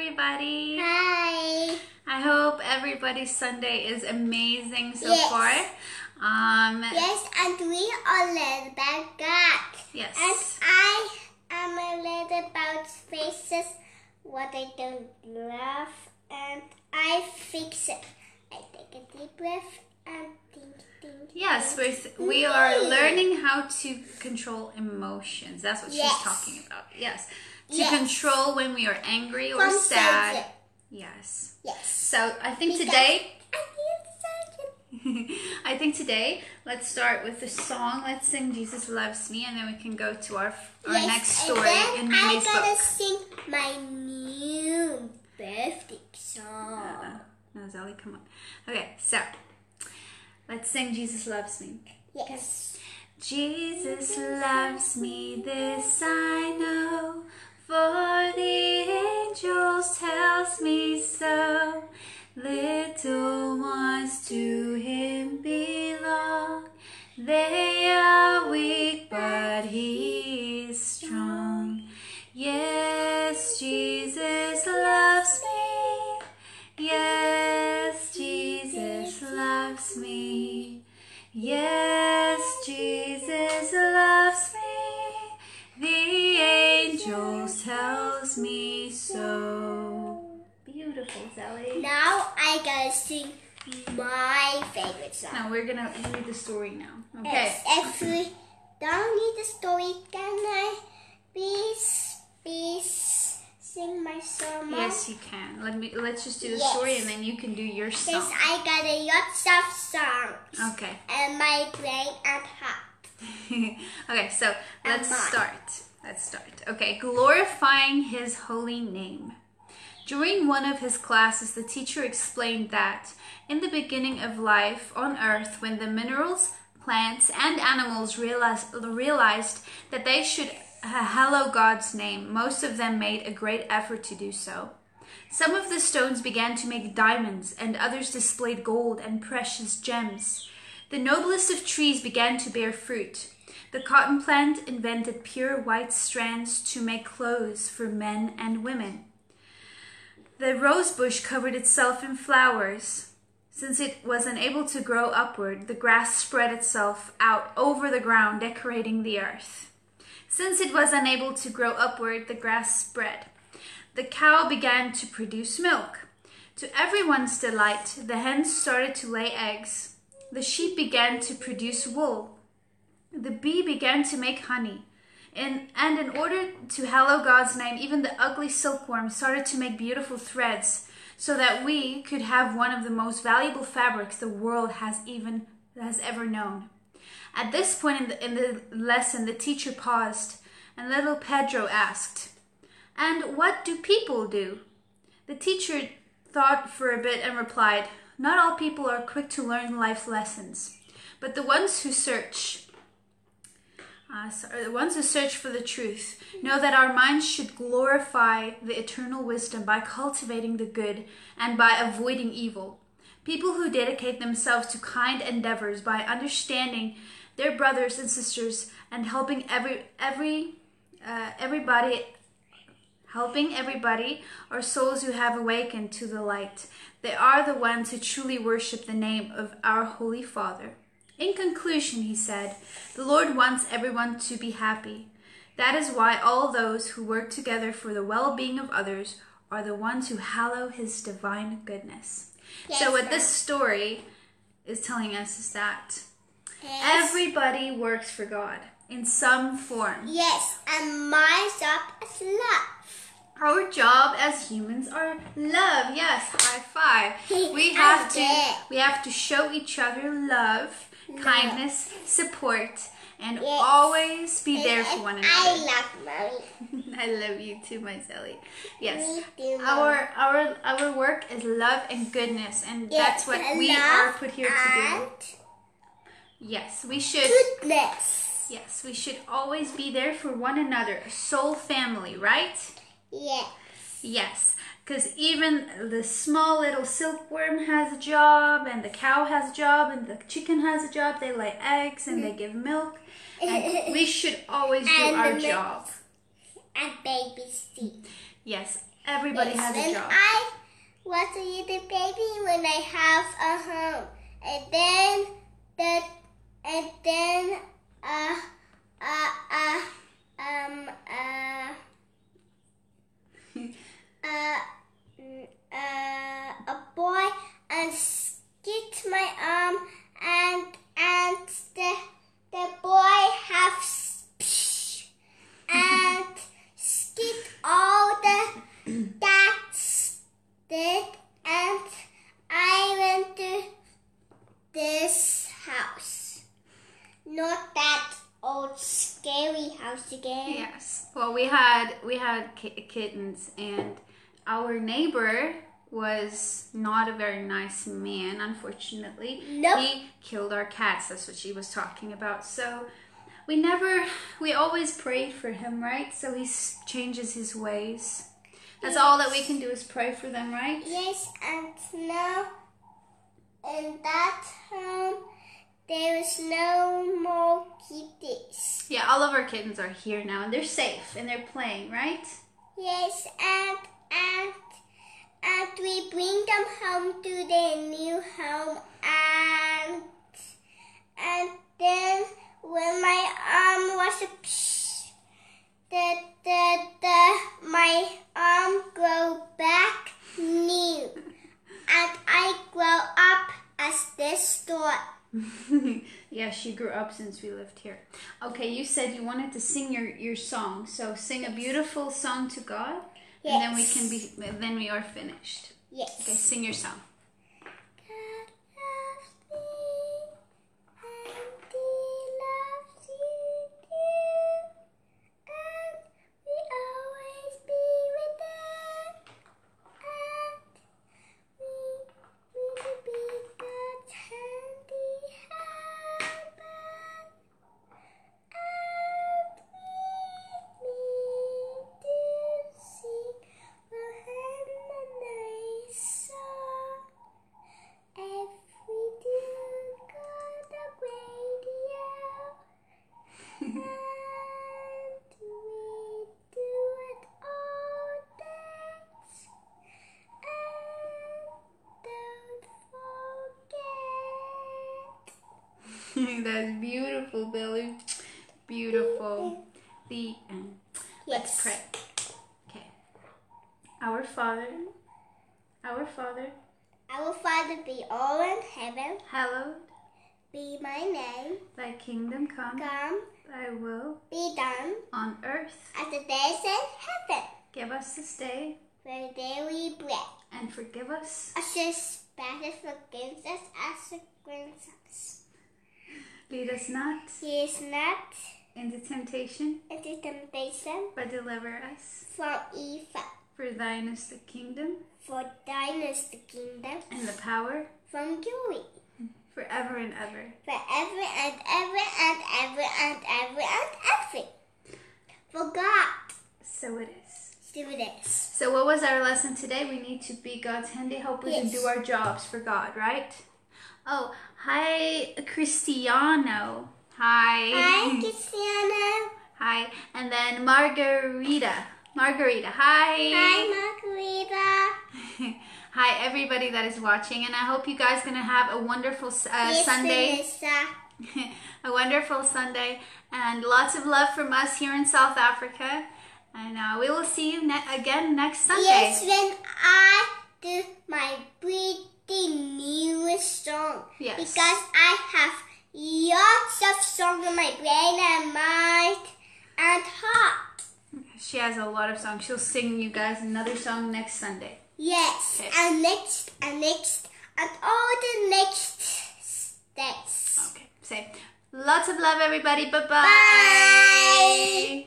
everybody. Hi. I hope everybody's Sunday is amazing so Yes. far. Um, Yes, and we are learning about God. yes. And I am a little about faces, what I don't love, and I fix it. I take a deep breath and think, think. Yes, we're, we are learning how to control emotions. That's what Yes. she's talking about. Yes. To Yes. control when we are angry or From sad. Satan. Yes. Yes. So I think Because- today I feel excited. I think today let's start with the song "Let's Sing Jesus Loves Me," and then we can go to our our Yes, next and story then in I Mimi's gotta book. sing my new birthday song. Uh, no, Zelly, come on. Okay, so let's sing "Jesus Loves Me." Yes. Jesus loves me, this I know, for the angels tells me so. Little ones to him belong. They are weak, but me so. Beautiful, Zelly. Now I gotta sing my favorite song. Now we're gonna read the story now. Okay. Yes, if we don't need the story, can I please, please sing my song? Yes, you can. Let me. Let's just do the Yes. story, and then you can do your song. Yes. I got a lots of songs. Okay. And my brain and heart. okay, so let's mine. start. Let's start. Okay, glorifying his holy name. During one of his classes, the teacher explained that in the beginning of life on earth, when the minerals, plants, and animals realized, realized that they should hallow God's name, most of them made a great effort to do so. Some of the stones began to make diamonds, and others displayed gold and precious gems. The noblest of trees began to bear fruit. The cotton plant invented pure white strands to make clothes for men and women. The rose bush covered itself in flowers. Since it was unable to grow upward, the grass spread itself out over the ground, decorating the earth. Since it was unable to grow upward, the grass spread. The cow began to produce milk. To everyone's delight, the hens started to lay eggs. The sheep began to produce wool. The bee began to make honey. And, and in order to hallow God's name, even the ugly silkworm started to make beautiful threads so that we could have one of the most valuable fabrics the world has even has ever known. At this point in the, in the lesson, the teacher paused and little Pedro asked, And what do people do? The teacher thought for a bit and replied, Not all people are quick to learn life lessons, but the ones who search, uh, the ones who search for the truth, know that our minds should glorify the eternal wisdom by cultivating the good and by avoiding evil. People who dedicate themselves to kind endeavors by understanding their brothers and sisters and helping every every uh, everybody helping everybody are souls who have awakened to the light. They are the ones who truly worship the name of our Holy Father. In conclusion, he said, the Lord wants everyone to be happy. That is why all those who work together for the well being of others are the ones who hallow his divine goodness. so, Yes, what this story is telling us is that Yes. everybody works for God in some form. Yes, and my job is love. Our job as humans are love. Yes, high five. We have to we have to show each other love, kindness, support, and Yes. always be there for one I another. love mommy. I love you too, my Zelly. Yes. Too, Our our our work is love and goodness, and Yes, that's what we are put here to do. Yes, we should. Goodness. Yes, we should always be there for one another, a soul family, right? Yes. Yes, because even the small little silkworm has a job, and the cow has a job, and the chicken has a job. They lay eggs and they give milk. And we should always do our the job. And baby Steve. Yes, Everybody Yes, has a job. I was a little baby when I have a home, and then the and then uh uh uh um uh uh mm, uh a boy and skit my arm and and the the boy have and skit all the that's it and I went to this house. Not that old scary house again. Yes. Well, we had we had ki- kittens, and our neighbor was not a very nice man. Unfortunately, Nope. he killed our cats. That's what she was talking about. So we never, we always prayed for him, right? So he changes his ways. That's all that we can do is pray for them, right? Yes, and now in that home there is no more kitties. Yeah, all of our kittens are here now, and they're safe and they're playing, right? Yes, and and and we bring them home to their new home and and then when my arm was a psh, the the the my arm grow back new and I grow up as this door. yeah, she grew up since we lived here. Okay, you said you wanted to sing your, your song, so sing a beautiful song to God, and then we can be then we are finished. Yes. Okay, sing your song. That's beautiful, Billy. Beautiful. The end. Let's pray. Okay. Our Father, our Father, Our Father be all in heaven, hallowed be my name, thy kingdom come, come, thy will be done, on earth. as it is in heaven, Give us this day where daily bread. and forgive us. Us trespasses against us as against us. Lead us not He is not into temptation, into temptation but deliver us. from evil. For thine is the kingdom For thine is the kingdom and the power from glory. Forever and ever. Forever and ever and ever and ever and ever. For God. So it is. So it is. So, what was our lesson today? We need to be God's handy helpers and do our jobs for God, right? Oh, hi, Cristiano. Hi. Hi, Cristiano. Hi. And then Margarita. Margarita. Hi. Hi, Margarita. Hi, everybody that is watching, and I hope you guys gonna have a wonderful uh, Yes, Sunday. A wonderful Sunday, and lots of love from us here in South Africa. And uh, we will see you ne- again next Sunday. Yes, when I do my pretty newest song. Yes. Because I have lots of songs in my brain and mind and heart. She has a lot of songs. She'll sing you guys another song next Sunday. Yes, Okay. and next, and next, and all the next steps. Okay. Say lots of love, everybody. Bye-bye. Bye.